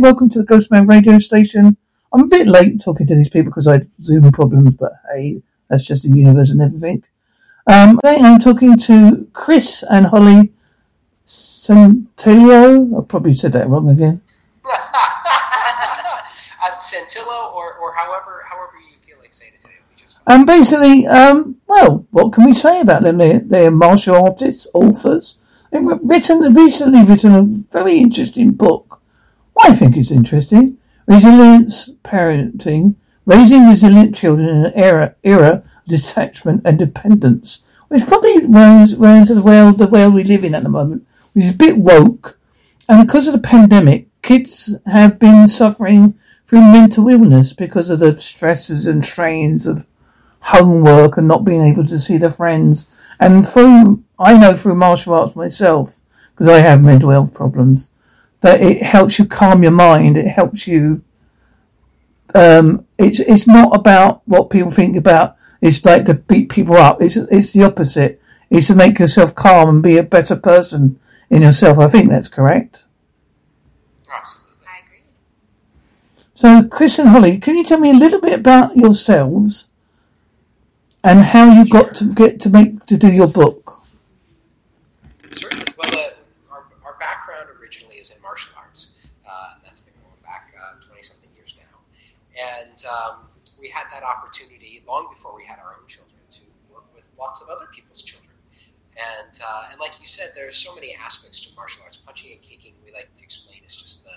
Welcome to the Ghostman radio station. I'm a bit late talking to these people because I had Zoom problems, but hey, that's just the universe and everything. Um, today I'm talking to Chris and Holly Santillo. I probably said that wrong again. uh, Santillo, or, or however however you feel like saying it today. And basically, um, well, what can we say about them? They're, they're martial artists, authors. They've written recently written a very interesting book. I think it's interesting. Resilience parenting, raising resilient children in an era era of detachment and dependence, which probably runs runs the world the world we live in at the moment, which is a bit woke. And because of the pandemic, kids have been suffering through mental illness because of the stresses and strains of homework and not being able to see their friends. And through, I know through martial arts myself, because I have mental health problems, that it helps you calm your mind. It helps you. Um, it's it's not about what people think about. It's like to beat people up. It's it's the opposite. It's to make yourself calm and be a better person in yourself. I think that's correct. Absolutely. I agree. So, Chris and Holly, can you tell me a little bit about yourselves and how you got to get to make to do your book? Certainly. Well, uh, our, our background originally is in martial arts. Uh, and that's been going back twenty something years now, and um, we had that opportunity long before we had our own children to work with lots of other people's children. And uh, and like you said, there are so many aspects to martial arts. Punching and kicking, we like to explain, is just the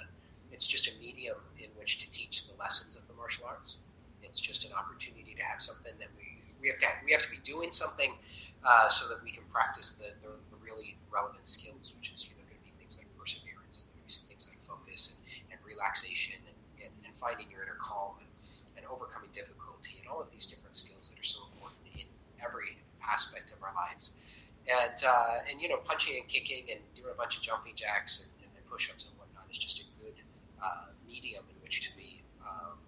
it's just a medium in which to teach the lessons of the martial arts. It's just an opportunity to have something that we we have to we have to be doing something uh, so that we can practice the, the, the really relevant skills, which is you know going to be things like perseverance, and things like focus and, and relaxation, and, and, and finding your inner calm and, and overcoming difficulty, and all of these different skills that are so important in every aspect of our lives. And uh, and you know punching and kicking and doing a bunch of jumping jacks and, and, push-ups and whatnot is just a good uh, medium in which to be um,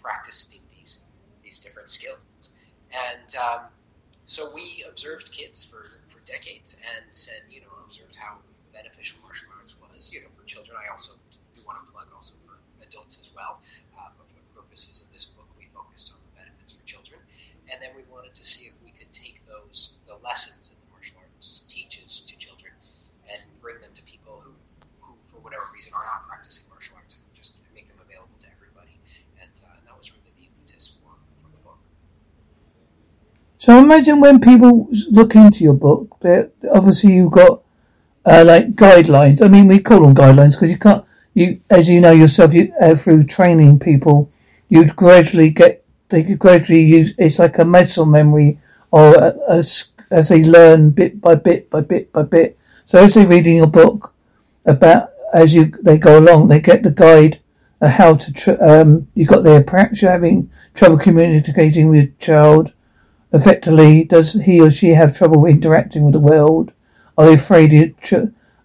practicing these these different skills. And um, so we observed kids for, for decades and said, you know, observed how beneficial martial arts was, you know, for children. I also do want to plug also for adults as well. Uh, but for the purposes of this book, we focused on the benefits for children. And then we wanted to see if we could take those, the lessons that the martial arts teaches to children and bring them to people who, who for whatever reason, are not practicing martial arts and just make them available to everybody. And, uh, and that was really the impetus for, for the book. So imagine when people look into your book, obviously you've got uh, like guidelines. I mean, we call them guidelines because you can't. You, as you know yourself, you, uh, through training people, you'd gradually get. They could gradually use. It's like a muscle memory, or a, a, as they learn bit by bit by bit by bit. So as they're reading your book, about as you they go along, they get the guide of how to. Tr- um, you got there. Perhaps you're having trouble communicating with your child effectively, does he or she have trouble interacting with the world? Are they afraid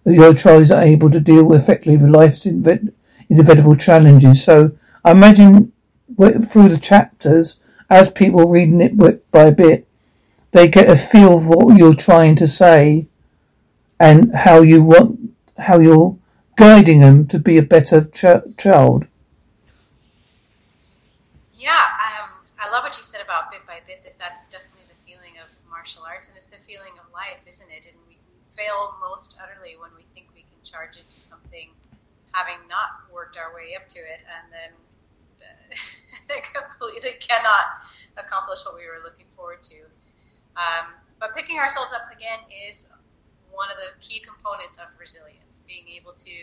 your child is unable to deal effectively with life's inevitable challenges? So I imagine through the chapters, as people reading it bit by bit, they get a feel of what you're trying to say and how you want, how you're guiding them to be a better ch- child. Yeah, um, I love what you said about bit by bit. That that's definitely the feeling of martial arts, and it's the feeling of life, isn't it? And we fail most utterly when we think we can charge into something, having not worked our way up to it, and then uh, completely cannot accomplish what we were looking forward to. Um, but picking ourselves up again is one of the key components of resilience, being able to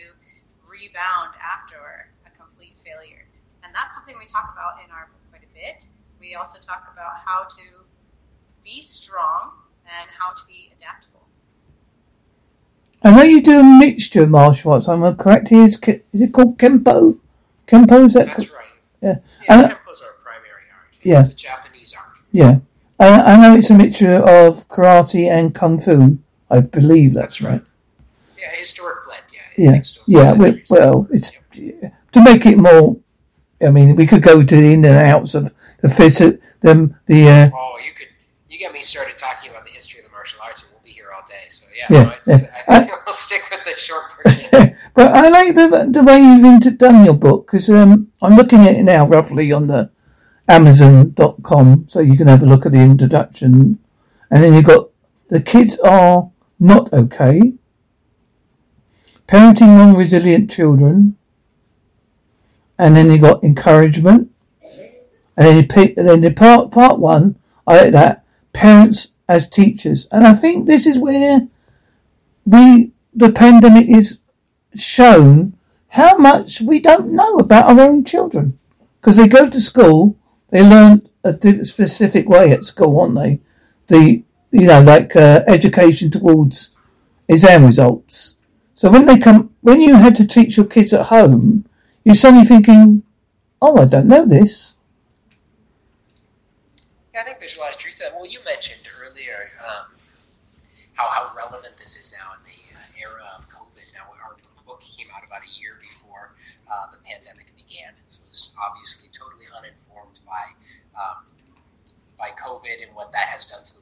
rebound after a complete failure. And that's something we talk about in our book quite a bit. We also talk about how to be strong and how to be adaptable. I know you do a mixture of martial arts. I'm correct here. Is, is it called Kempo? Kempo, is that That's co- right. Yeah. Yeah, And- Kempo's our primary art. Yeah. It's a Japanese art. Yeah. I, I know it's a mixture of karate and kung fu. I believe that's right. Yeah, historic blend. Yeah. Yeah. Yeah. we- Well, it's to make it more. I mean, we could go to the in and outs of the visit, them, the. Uh, Oh, you could. You get me started talking about the history of the martial arts, and we'll be here all day. So yeah, Yeah, no, yeah. I think we'll stick with the short version. But I like the the way you've done your book because um, I'm looking at it now roughly on the Amazon.com, so you can have a look at the introduction, and then you've got the kids are not okay. Parenting non-resilient children, and then you got encouragement, and then you pick, and then the part part one, I like that parents as teachers, and I think this is where we the pandemic is shown how much we don't know about our own children because they go to school, they learn a specific way at school, aren't they? The you know like uh, education towards exam results. So when they come, when you had to teach your kids at home, you're suddenly thinking, "Oh, I don't know this." Yeah, I think there's a lot of truth to that. Well, you mentioned earlier um, how how relevant this is now in the uh, era of COVID. Now, our book came out about a year before uh, the pandemic began, it was obviously totally uninformed by um, by COVID and what that has done to the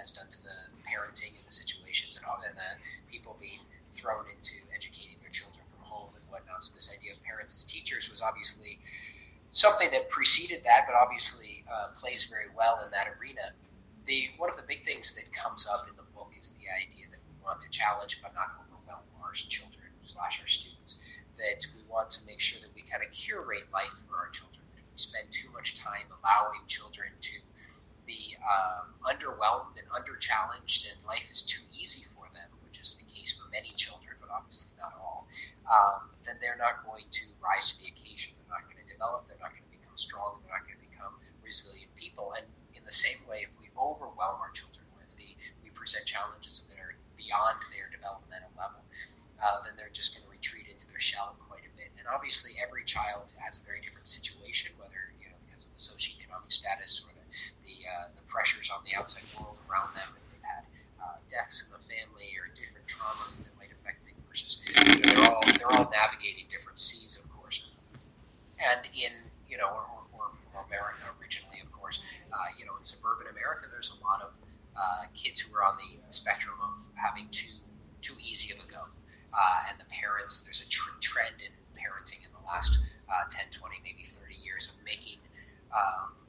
has done to the parenting and the situations and all, and the people being thrown into educating their children from home and whatnot. So this idea of parents as teachers was obviously something that preceded that, but obviously uh, plays very well in that arena. The one of the big things that comes up in the book is the idea that we want to challenge but not overwhelm our children slash our students. That we want to make sure that we kind of curate life for our children. That if we spend too much time allowing children to be um, underwhelmed and underchallenged, and life is too easy for them, which is the case for many children, but obviously not all, um, then they're not going to rise to the occasion. They're not going to develop. They're not going to become strong. They're not going to become resilient people. And in the same way, if we overwhelm our children with the, we present challenges that are beyond their developmental level, uh, then they're just going to retreat into their shell quite a bit. And obviously, every child has a very different situation, whether you know because of the socioeconomic status or the uh, the pressures on the outside world around them, if they've had uh, deaths in the family or different traumas that might affect them versus you know, they're all they're all navigating different seas, of course. And in you know, or, or, or America originally, of course, uh, you know, in suburban America, there's a lot of uh, kids who are on the spectrum of having too too easy of a go, uh, and the parents. There's a tr- trend in parenting in the last uh, 10, 20, maybe 30 years of making um,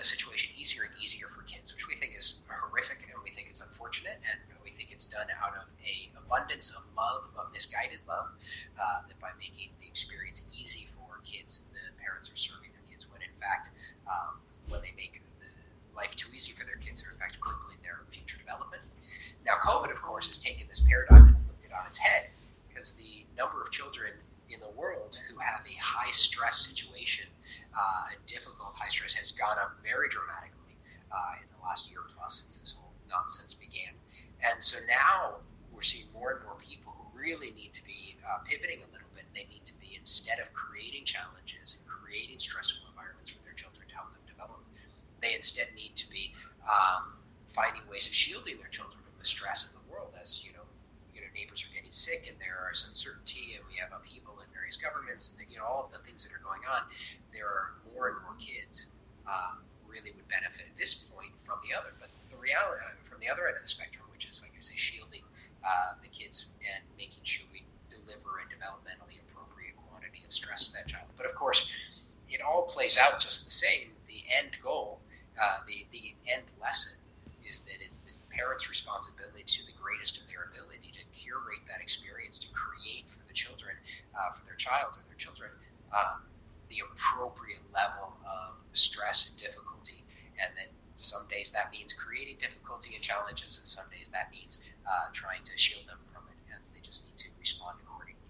the situation easier and easier for kids, which we think is horrific and we think it's unfortunate and we think it's done out of a abundance of love, of misguided love, uh, that by making the experience easy for kids, the parents are serving their kids when in fact, um, when they make the life too easy for their kids, they're in fact crippling their future development. Now, COVID, of course, has taken this paradigm and flipped it on its head because the number of children in the world who have a high stress situation uh, difficult high stress has gone up very dramatically uh, in the last year plus since this whole nonsense began. And so now we're seeing more and more people who really need to be uh, pivoting a little bit. They need to be, instead of creating challenges and creating stressful environments for their children to help them develop, they instead need to be um, finding ways of shielding their children from the stress of the world as, you know, neighbors are getting sick and there is uncertainty and we have upheaval in various governments and you know all of the things that are going on. There are more and more kids um, really would benefit at this point from the other, but the reality uh, from the other end of the spectrum, which is like I say, shielding uh, the kids and making sure we deliver a developmentally appropriate quantity of stress to that child. But of course, it all plays out just the same. The end goal, uh, the the end lesson is that it's parents' responsibility to the greatest of their ability to curate that experience, to create for the children, uh, for their child and their children, um, the appropriate level of stress and difficulty. And then some days that means creating difficulty and challenges, and some days that means uh, trying to shield them from it, and they just need to respond accordingly.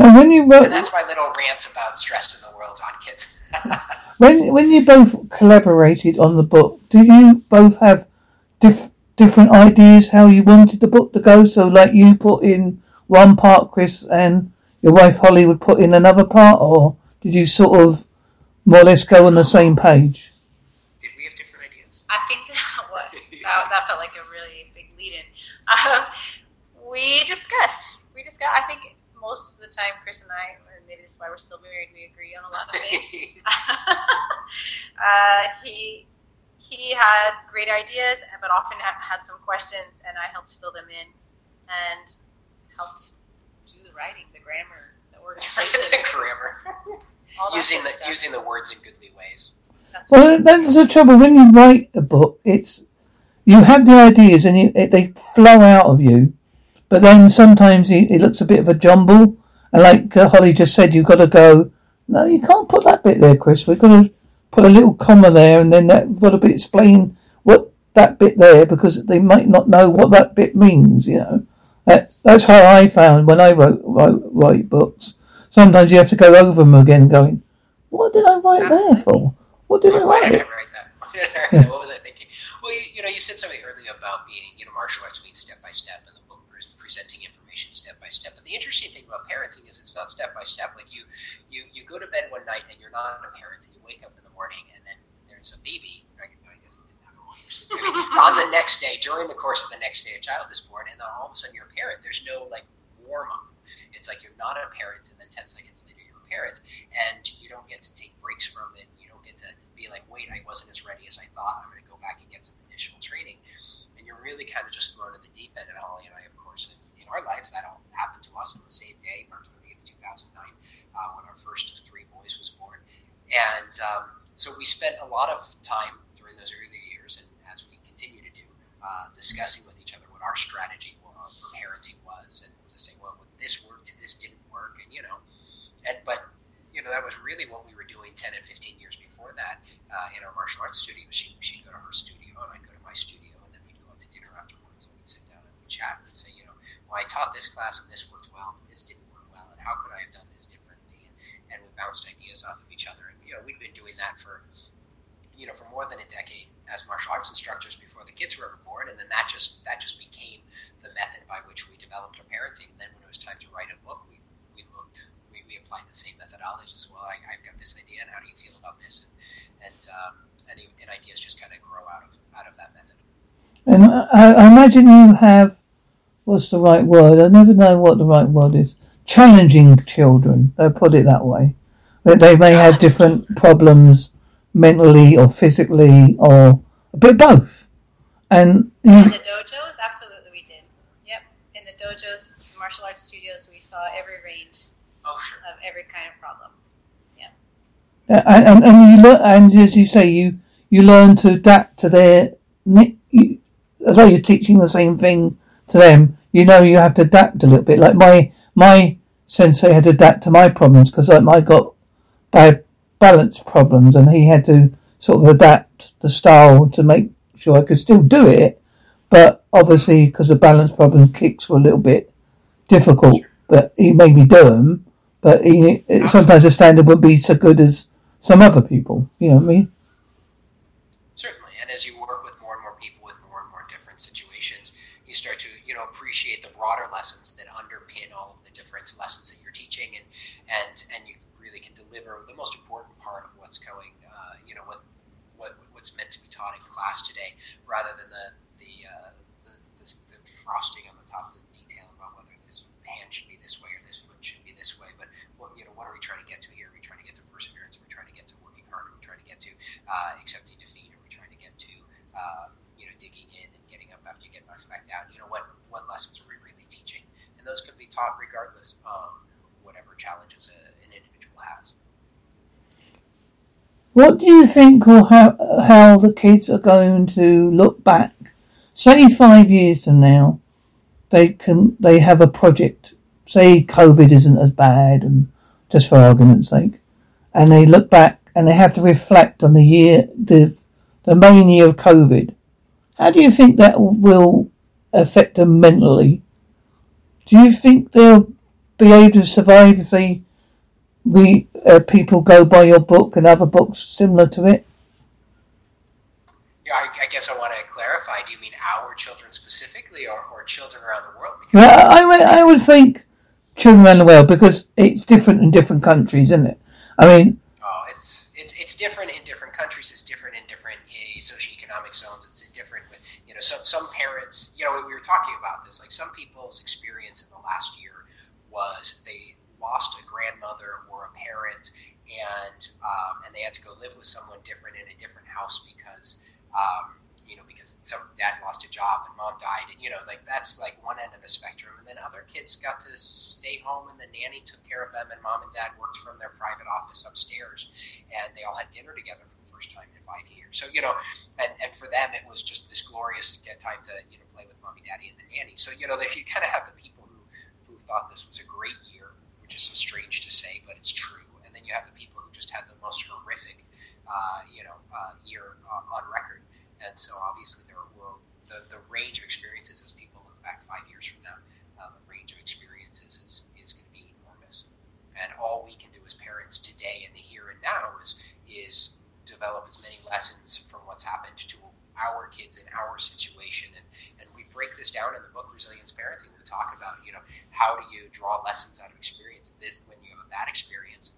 Now, when you wrote, And that's my little rant about stress in the world on kids. when when you both collaborated on the book, did you both have dif- different ideas how you wanted the book to go? So, like you put in one part, Chris, and your wife Holly would put in another part, or did you sort of more or less go on the same page? Did we have different ideas? I think that was that, that felt like a really big lead-in. Um, we discussed. We discussed. I think most of the time, Chris and I, and maybe this is why we're still married, we agree on a lot of things. uh, he he had great ideas, but often had, had some questions, and I helped fill them in and helped do the writing, the grammar, the the organization, grammar, using the of stuff. using the words in goodly ways. That's Well, that's the trouble. When you write a book, it's you have the ideas and you, it, they flow out of you, but then sometimes it, it looks a bit of a jumble. And like uh, Holly just said, you've got to go. No, you can't put that bit there, Chris. We've got to put a little comma there, and then that got to be explain what that bit there because they might not know what that bit means. You know, that that's how I found when I wrote wrote write books. Sometimes you have to go over them again, going, "What did I write there for? What did I did write?" I write that? Why did I write that? What was I thinking? Well, you, you know, you said something earlier about being, you know, martial arts means step by step, and the book pre- presenting information step by step. But the interesting thing about parenting is it's not step by step. Like you, you, you go to bed one night and you're not a parent, and you wake up in the morning and then there's a baby. I guess it didn't happen while you were sleeping. On the next day, during the course of the next day, a child is born, and then all of a sudden you're a parent. There's no like warm up. It's like you're not a parent, and then ten seconds later you're a parent, and you don't get to take breaks from it. You don't get to be like, wait, I wasn't as ready as I thought. I'm going to go back and get some additional training. And you're really kind of just thrown in the deep end. And Holly and I, of course, in, in our lives, that all happened to us on the same day, March 30th, 2009, uh, when our first of three boys was born. And um, so we spent a lot of time during those early years, and as we continue to do, uh, discussing with each other what our strategy for parenting was, and to say, well, this worked, this didn't work, and you know, and but you know that was really what we were doing 10 and 15 years before that uh, in our martial arts studio. She she'd go to her studio, and I'd go to my studio, and then we'd go out to dinner afterwards, and we'd sit down and we'd chat and say, you know, well, I taught this class and this worked well, and this didn't work well, and how could I have done this differently? And, and we bounced ideas off of each other, and you know, we'd been doing that for you know for more than a decade as martial arts instructors before the kids were ever born, and then that just that just became the method by which we developed our parenting. And then when it was time to write a book, we we looked we, we applied the same methodology as Well, I, I've got this idea, and how do you feel about this? And and um, and, and ideas just kind of grow out of out of that method. And I, I imagine you have what's the right word? I never know what the right word is. Challenging children. I'll put it that way. That they may have different problems mentally or physically or a bit both. And In the dojos, absolutely we did. Yep. In the dojos, martial arts studios, we saw every range Oh, sure. of every kind of problem. and, and, and you learn, and as you say, you, you learn to adapt to their, you, although you're teaching the same thing to them, you know you have to adapt a little bit. Like my, my sensei had to adapt to my problems because like, I got bad balance problems and he had to sort of adapt the style to make sure I could still do it. But obviously, because of balance problems, kicks were a little bit difficult. But he made me do them. But he, sometimes the standard wouldn't be so good as some other people. You know what I mean? Certainly, and as you work with more and more people with more and more different situations, you start to you know appreciate the broader lessons that underpin all of the different lessons that you're teaching, and and and you really can deliver the most going, uh, you know, what what what's meant to be taught in class today, rather than the the uh, the, the, the frosting on the top of the detail about whether this hand should be this way or this foot should be this way, but what you know, what are we trying to get to here? Are we trying to get to perseverance? Are we trying to get to working hard? Are we trying to get to uh, accepting defeat? Are we trying to get to uh, you know digging in and getting up after you get knocked back down? You know what what lessons are we really teaching? And those can be taught regardless of whatever challenges a, an individual has. What do you think will ha- how the kids are going to look back? Say five years from now, they can they have a project. Say COVID isn't as bad, and just for argument's sake, and they look back and they have to reflect on the year the the main year of COVID. How do you think that will affect them mentally? Do you think they'll be able to survive if they the uh, people go by your book and other books similar to it? Yeah, I, I guess I want to clarify. Do you mean our children specifically, or, or children around the world? Yeah, I, would- I would think children around the world because it's different in different countries, isn't it? I mean, Oh, it's it's it's different in different countries. It's different in different uh, socioeconomic zones. It's different with you know some some parents. You know, we were talking about this. Like some people's experience in the last year was they lost a grandmother or a parent, and um, and they had to go live with someone different in a different house because um, you know, because some dad lost a job and mom died, and you know, like that's like one end of the spectrum. And then other kids got to stay home, and the nanny took care of them, and mom and dad worked from their private office upstairs, and they all had dinner together for the first time in five years. So you know, and and for them it was just this glorious to get time to you know play with mommy, daddy, and the nanny. So you know, you kind of have the people who who thought this was a great year, which is so strange to say, but it's true. Then you have the people who just had the most horrific, uh, you know, uh, year uh, on record. And so obviously there the, the range of experiences as people look back five years from now, uh, the range of experiences is, is going to be enormous. And all we can do as parents today in the here and now is is develop as many lessons from what's happened to our kids in our situation. And, and we break this down in the book Resilience Parenting. We talk about, you know, how do you draw lessons out of experience? This when you have a bad experience,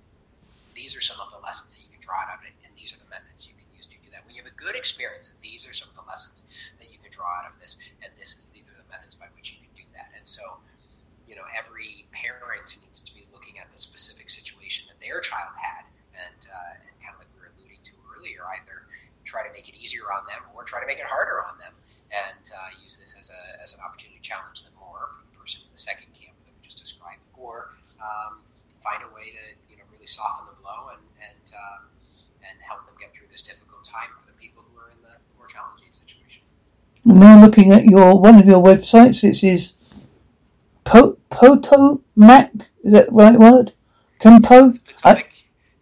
these are some of the lessons that you can draw out of it, and these are the methods you can use to do that. When you have a good experience, these are some of the lessons that you can draw out of this, and this is these are the methods by which you can do that. And so, you know, every parent needs to be looking at the specific situation that their child had, and uh, and kind of like we were alluding to earlier, either try to make it easier on them or try to make it harder on them, and uh, use this as a as an opportunity to challenge them more for the person in the second camp that we just described, or um, find a way to really soften the blow and and uh, and help them get through this difficult time for the people who are in the more challenging situation. Now looking at your one of your websites, it is po- Potomac. Is that the right word? Campo. Potomac.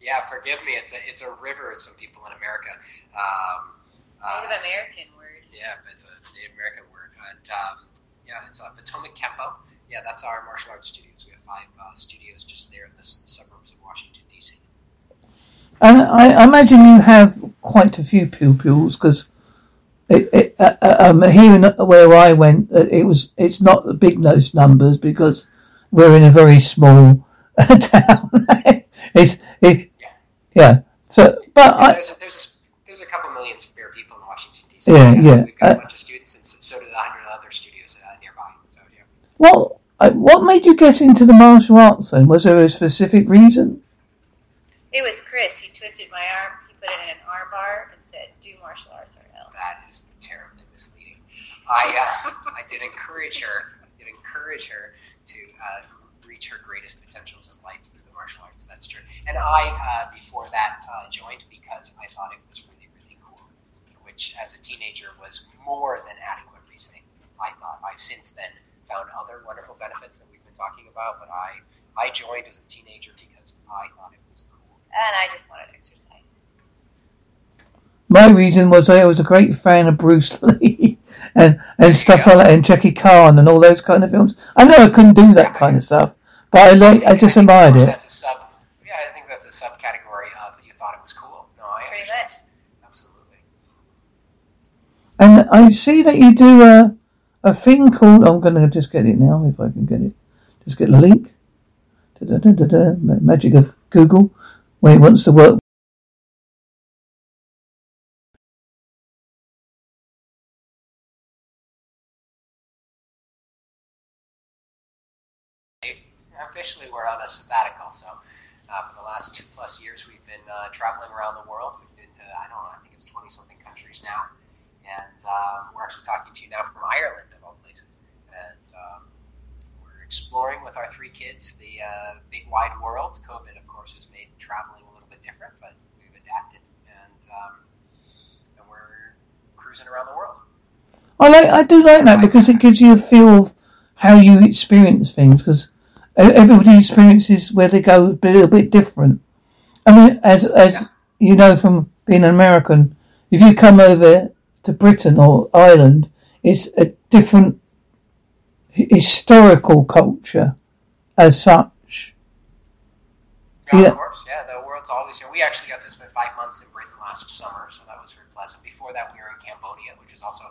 yeah, forgive me. It's a it's a river. Some people in America. Um, uh, Native American word. Yeah, it's a Native American word, and um, yeah, it's a Potomac Kempo. Yeah, that's our martial arts studios. We have five uh, studios just there in the suburbs of Washington D.C. And I imagine you have quite a few pupils because it, it, uh, uh um, here where I went, uh, it was it's not the big those numbers because we're in a very small town. it's it, yeah. yeah. So, but yeah, I, there's, a, there's, a, there's a couple million spare people in Washington D.C. Yeah, yeah. We've got uh, a bunch of students, and so do the hundred other studios uh, nearby. So yeah. What what made you get into the martial arts? Then was there a specific reason? It was Chris. He twisted my arm. He put it in an arm bar and said, "Do martial arts or else." That is terribly misleading. I uh, I did encourage her. I did encourage her to uh, reach her greatest potentials in life through the martial arts. That's true. And I, uh, before that, uh, joined because I thought it was really, really cool. Which, as a teenager, was more than adequate reasoning. I thought. I've since then found other wonderful benefits that we've been talking about, but I I joined as a teenager because I thought it. And I just wanted exercise. My reason was I was a great fan of Bruce Lee and, and stuff like that, and Jackie Chan and all those kind of films. I know I couldn't do that kind of stuff, but I like I just admired it. That's a sub, yeah, I think that's a subcategory of you thought it was cool. No, I Pretty much. Absolutely. And I see that you do a a thing called. I'm going to just get it now if I can get it. Just get the link. Da, da, da, Magic of Google it wants to work. Officially, we're on a sabbatical, so uh, for the last two plus years, we've been uh, traveling around the world. We've been to, I don't know, I think it's 20 something countries now. And um, we're actually talking to you now from Ireland, of all places. And um, exploring with our three kids the uh, big wide world. COVID, of course, has made traveling a little bit different, but we've adapted. And, um, and we're cruising around the world. I like, I do like that because it gives you a feel of how you experience things. Because everybody experiences where they go a little bit different. I mean, as as yeah. you know from being an American, if you come over to Britain or Ireland, it's a different historical culture as such. Yeah, yeah, of course. Yeah, the world's always here. We actually got to spend five months in Britain last summer, so that was very pleasant. Before that, we were in Cambodia, which is also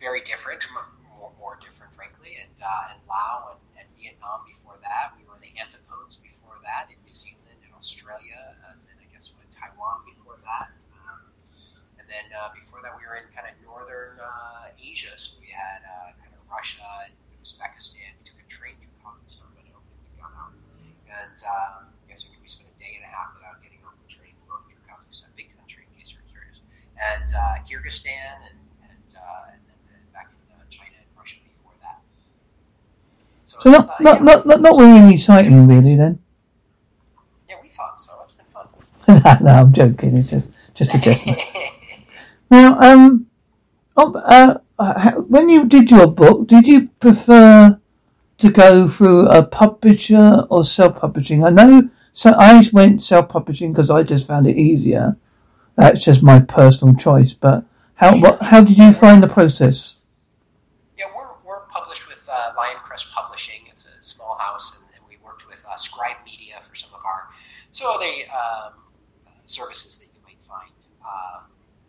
very different, more, more different, frankly, and, uh, and Laos and Vietnam before that. We were in the antipodes before that, in New Zealand and Australia, and then I guess we went Taiwan before that. Um, and then uh, before that, we were in kind of northern uh, Asia. So we had uh, kind of Russia and Uzbekistan. We took a train through Kazakhstan and opened the gun out. And um, yeah, so we spent a day and a half without getting off the train going through Kazakhstan, big country in case you're curious. And uh, Kyrgyzstan and and, uh, and then back in uh, China and Russia before that. So, so not, not, yeah, not, not, not really exciting, really, then? Yeah, we so. It's been fun. no, no, I'm joking. It's just, just a jest. now, um, oh, uh, when you did your book, did you prefer to go through a publisher or self-publishing? I know, so I went self-publishing because I just found it easier. That's just my personal choice. But how what, how did you find the process? Yeah, we're, we're published with uh, Press Publishing. It's a small house, and, and we worked with uh, Scribe Media for some of our so the um, services that you might find uh,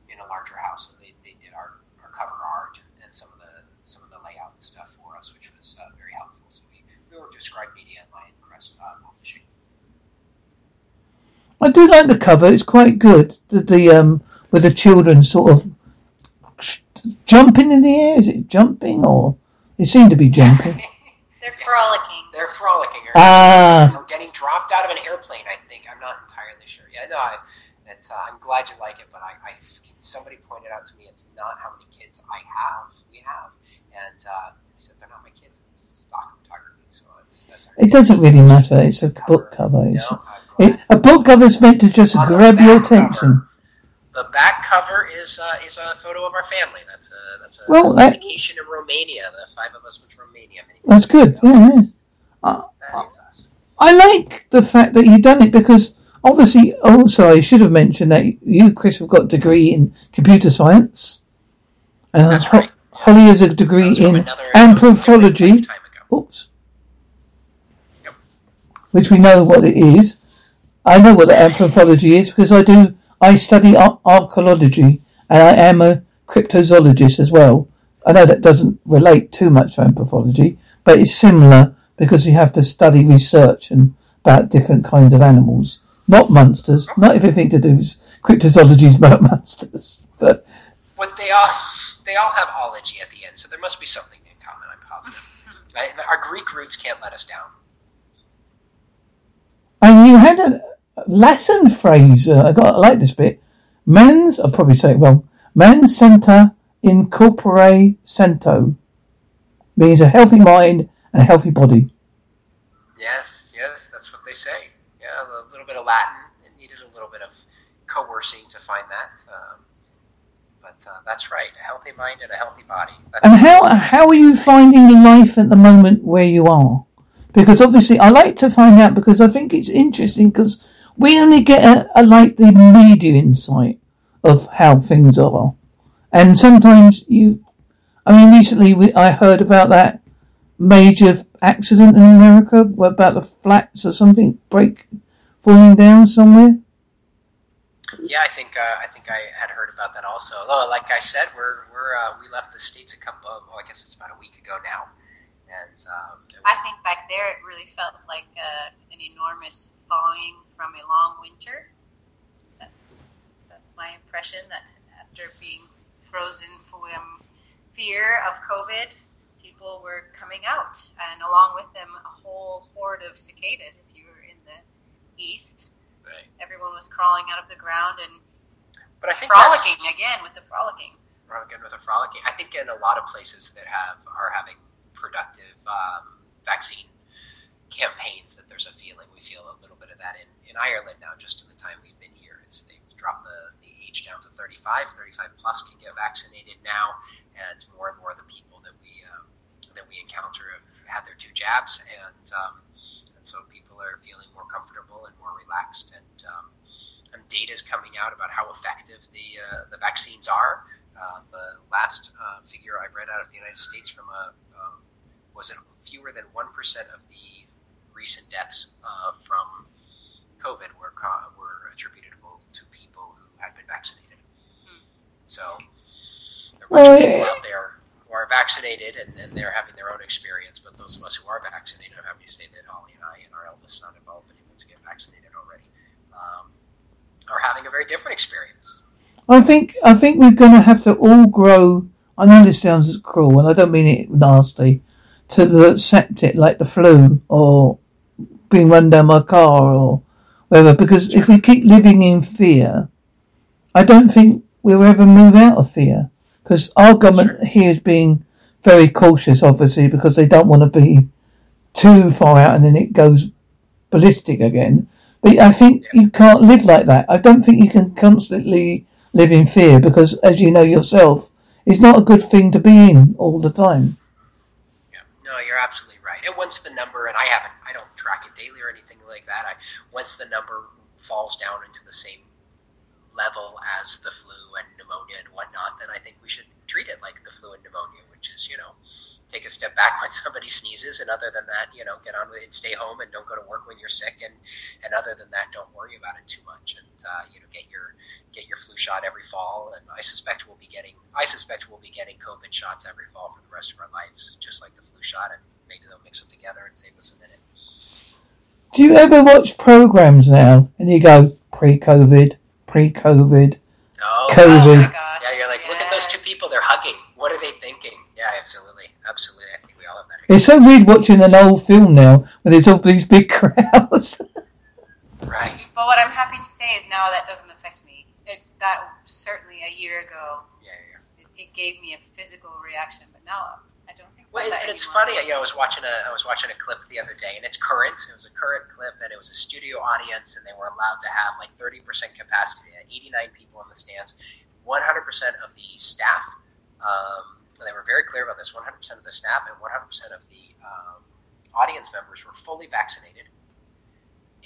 in a larger house. So they, they did our, our cover art and, and some of the some of the layout and stuff for us, which was uh, very helpful. So we, we worked with Scribe Media and Lioncrest uh, Publishing. I do like the cover. It's quite good. The, the um with the children sort of jumping in the air. Is it jumping or they seem to be jumping? They're frolicking. They're frolicking. Or, Ah. or getting dropped out of an airplane. I think I'm not entirely sure. Yeah, no, I, it's, uh, I'm glad you like it, but I, I somebody pointed out to me it's not how many kids I have. We have, and uh, I said they're not my kids. It's stock photography, so it's that's. It doesn't really matter. It's a book cover. It's, No, I'm it, a book cover is meant to just grab your back cover. attention. The back cover is uh, is a photo of our family. That's a that's a Well, that- vacation in Romania. The five of us went to Romania. That's good. Yeah, yeah. Uh, That is us. I like the fact that you've done it because obviously, also I should have mentioned that you, Chris, have got a degree in computer science, and That's Ho- right. Holly has a degree in another- that was from a anthropology. Oops. Yep. Which we know what it is. I know what the anthropology is because I do. I study ar- archaeology and I am a cryptozoologist as well. I know that doesn't relate too much to anthropology, but it's similar because you have to study research and about different kinds of animals, not monsters. Not everything to do with cryptozoology is about monsters, but But they all they all have ology at the end, so there must be something in common. I'm positive. Right? Our Greek roots can't let us down. And you had a Latin phrase. Uh, I got I like this bit. Mens, I'll probably say it wrong. Mens senta in corpore sento means a healthy mind and a healthy body. Yes, yes, that's what they say. Yeah, a little bit of Latin. It needed a little bit of coercing to find that. Um, but uh, that's right. A healthy mind and a healthy body. That's And how how are you finding life at the moment where you are? Because obviously, I like to find out because I think it's interesting because we only get a, a like the media insight of how things are, and sometimes you. I mean, recently we, I heard about that major accident in America where about the flats or something break falling down somewhere. Yeah, I think uh, I think I had heard about that also. Although, like I said, we're we're uh, we left the states a couple. Of, oh, I guess it's about a week ago now, and um, I think back there it really felt like uh, an enormous thawing from a long winter. That's that's my impression. That after being frozen from fear of COVID, people were coming out, and along with them a whole horde of cicadas. If you were in the east, right. everyone was crawling out of the ground and but I think frolicking again with the frolicking. again with a frolicking. I think in a lot of places that have are having productive um, vaccine campaigns that there's a feeling we feel a little bit of that in, in Ireland now just in the time we've been here they've dropped the, the age down to 35 35 plus can get vaccinated now and more and more of the people that we um, that we encounter have had their two jabs and um, and so people are feeling more comfortable and more relaxed and um, and data is coming out about how effective the uh, the vaccines are. Uh, the last uh, figure I read out of the United States from a um, was it fewer than one percent of the recent deaths uh, from COVID were co- were attributable to people who had been vaccinated. So there are Well, much people out there who are vaccinated and, and they're having their own experience. But those of us who are vaccinated, I'm happy to say that Holly and I and our eldest son have all been able to get vaccinated already. Um, are having a very different experience. I think I think we're going to have to all grow. I know this sounds cruel, and I don't mean it nasty. To accept it like the flu or being run down by a car or whatever. Because if we keep living in fear, I don't think we'll ever move out of fear. Because our government here is being very cautious, obviously, because they don't want to be too far out and then it goes ballistic again. But I think you can't live like that. I don't think you can constantly live in fear because, as you know yourself, it's not a good thing to be in all the time. Yeah, no, you're absolutely right. And once the number, and I haven't, I don't track it daily or anything like that. I once the number falls down into the same level as the flu and pneumonia and whatnot, then I think we should treat it like the flu and pneumonia, which is, you know, take a step back when somebody sneezes, and other than that, you know, get on with it, stay home, and don't go to work when you're sick, and and other than that, don't worry about it too much, and uh, you know, get your get your flu shot every fall, and I suspect we'll be getting I suspect we'll be getting COVID shots every fall for the rest of our lives, just like the flu shot, and maybe they'll mix them together and save us a minute. Do you ever watch programs now and you go pre-COVID, pre-COVID, Oh, COVID? Oh my gosh. yeah, you're like, look at those two people, they're hugging. What are they thinking? Yeah, absolutely, absolutely. I think we all have that. It's so weird watching an old film now when there's all these big crowds. Right. But what I'm happy to say is now that doesn't affect me. It, that certainly a year ago, Yeah, yeah. yeah. it, it gave me a physical reaction, but now I don't think Well, and, it's funny. You know, I was watching a I was watching a clip the other day, and it's current. It was a current clip, and it was a studio audience, and they were allowed to have like 30% capacity, 89 people in the stands, 100% of the staff. Um, they were very clear about this: 100% of the staff and 100% of the um, audience members were fully vaccinated,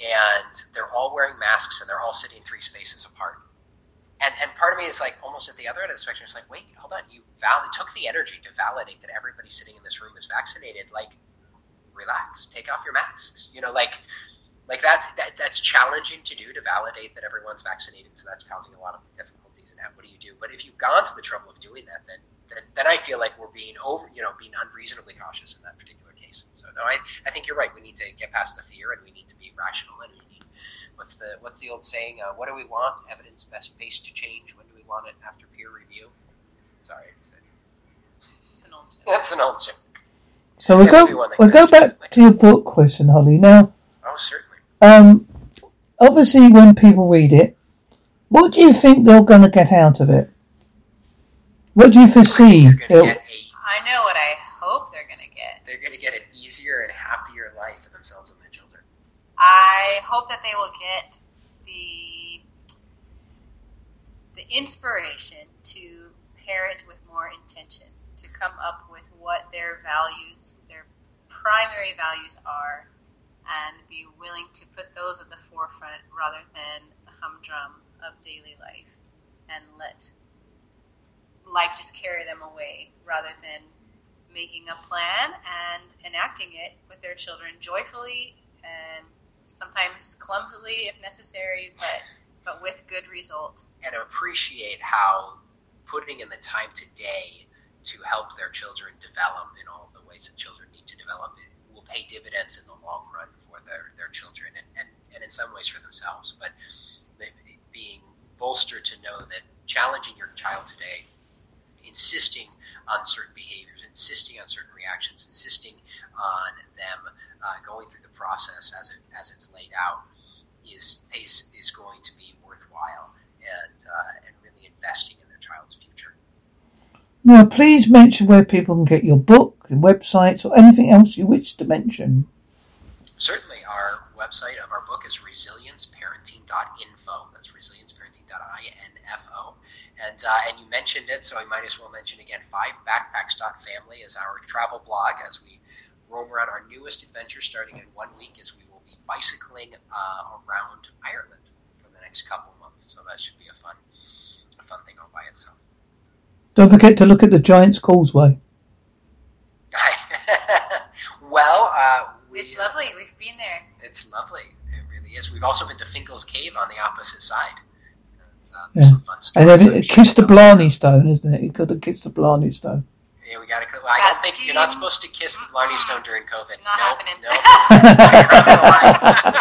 and they're all wearing masks, and they're all sitting three spaces apart. And, and part of me is like almost at the other end of the spectrum. It's like, wait, hold on. You val- took the energy to validate that everybody sitting in this room is vaccinated. Like, relax, take off your masks. You know, like, like that's that, that's challenging to do to validate that everyone's vaccinated. So that's causing a lot of difficulties. And what do you do? But if you've gone to the trouble of doing that, then then, then I feel like we're being over, you know, being unreasonably cautious in that particular case. So no, I I think you're right. We need to get past the fear, and we need to be rational, and we need what's the what's the old saying? Uh, what do we want? Evidence best based change. When do we want it? After peer review. Sorry, it's a, It's an old joke. that's an old joke. So we'll go maybe one that we'll go back like- to your book question, Holly. Now, Oh, certainly. um, obviously, when people read it, what do you think they're going to get out of it? What do you foresee? You're gonna they'll- get a I know what I hope they're gonna get. they're going to get an easier and happier life for themselves and their children. I hope that they will get the the inspiration to parent with more intention, to come up with what their values, their primary values are, and be willing to put those at the forefront rather than the humdrum of daily life, and let life just carry them away rather than making a plan and enacting it with their children joyfully and sometimes clumsily if necessary, but but with good result. and appreciate how putting in the time today to help their children develop in all of the ways that children need to develop it will pay dividends in the long run for their, their children and, and, and in some ways for themselves. But being bolstered to know that challenging your child today, insisting on certain behaviors, insisting on certain reactions, insisting on them uh, going through the process as it as it's laid out is is, is going to be worthwhile and uh, and really investing in their child's future. Now, please mention where people can get your book, your websites, or anything else you wish to mention. Certainly, our website of our book is resilienceparenting.info. That's resilienceparenting.info. And uh, and you mentioned it, so I might as well mention again. Fivebackpacks.family is our travel blog as we roam around our newest adventure starting in one week as we will be bicycling uh, around Ireland for the next couple months. So that should be a fun a fun thing all by itself. Don't forget to look at the Giant's Causeway. well, uh, we, It's lovely. We've been there. It's lovely. It really is. We've also been to Fingal's Cave on the opposite side. And, Yeah. And stories then I'm it kissed the Blarney Stone, isn't it? You could have kissed the Blarney Stone. Yeah, we got to. Well, I don't think you're not supposed to kiss the Blarney Stone during COVID. Not nope, happening. Nope. I crossed the line.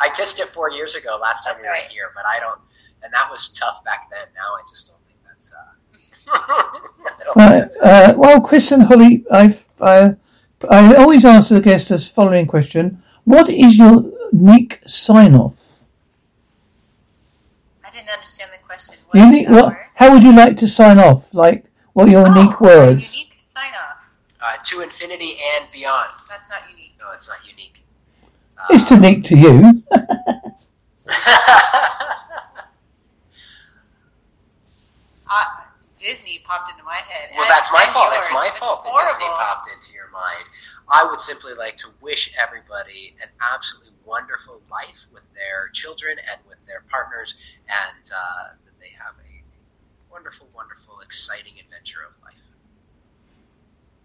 I kissed it four years ago, last time That's we were right. here, but I don't. And that was tough back then. Now I just don't think that's. Uh, I don't think Right. Uh, well, Chris and Holly, I've, uh, I always ask the guests this following question: What is your unique sign-off? I didn't understand the question. What is Unique. What? How would you like to sign off? Like, what are your unique Oh, words? Unique sign off. uh, to infinity and beyond. That's not unique. No, it's not unique. It's unique to you. Uh, Disney popped into my head. Well, that's my fault. yours. It's my fault that. Disney popped into your mind. I would simply like to wish everybody an absolutely wonderful life with their children and with their partners, and uh, they have a wonderful, wonderful, exciting adventure of life.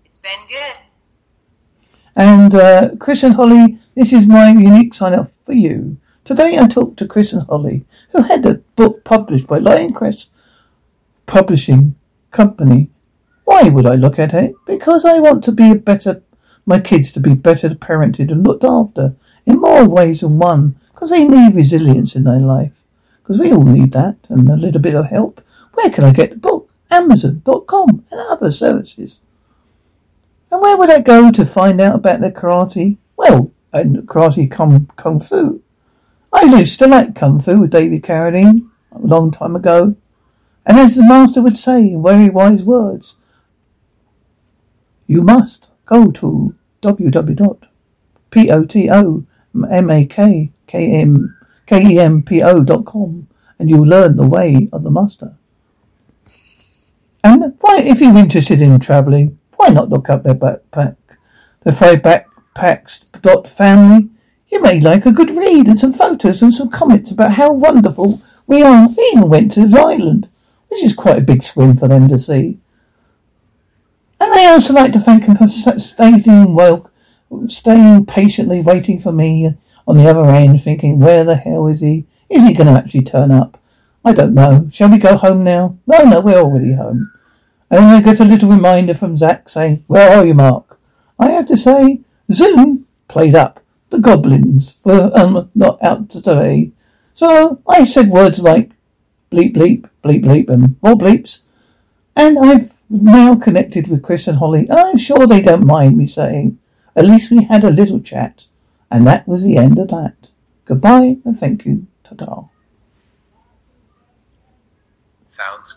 It's been good. And uh, Chris and Holly, this is my unique sign up for you. Today I talked to Chris and Holly, who had a book published by Lioncrest Publishing Company. Why would I look at it? Because I want to be a better, my kids to be better parented and looked after in more ways than one. Because they need resilience in their life. Because we all need that and a little bit of help. Where can I get the book? Amazon.com and other services. And where would I go to find out about the karate? Well, and karate kung, kung fu. I used to like kung fu with David Carradine a long time ago. And as the master would say in very wise words, you must go to www.potomakempo.com and you'll learn the way of the master. And why, if you're interested in travelling, why not look up their backpack? The Frey Backpacks dot family. You may like a good read and some photos and some comments about how wonderful we are. We even went to the island, which is quite a big swim for them to see. And I also like to thank him for staying well, staying patiently waiting for me on the other end, thinking, where the hell is he? Is he going to actually turn up? I don't know. Shall we go home now? No, no, we're already home. And I get a little reminder from Zach saying, Where are you, Mark? I have to say, Zoom played up. The goblins were um, not out today. So I said words like bleep bleep, bleep bleep, and more bleeps. And I've now connected with Chris and Holly, and I'm sure they don't mind me saying, at least we had a little chat. And that was the end of that. Goodbye and thank you. Ta-ta. Sounds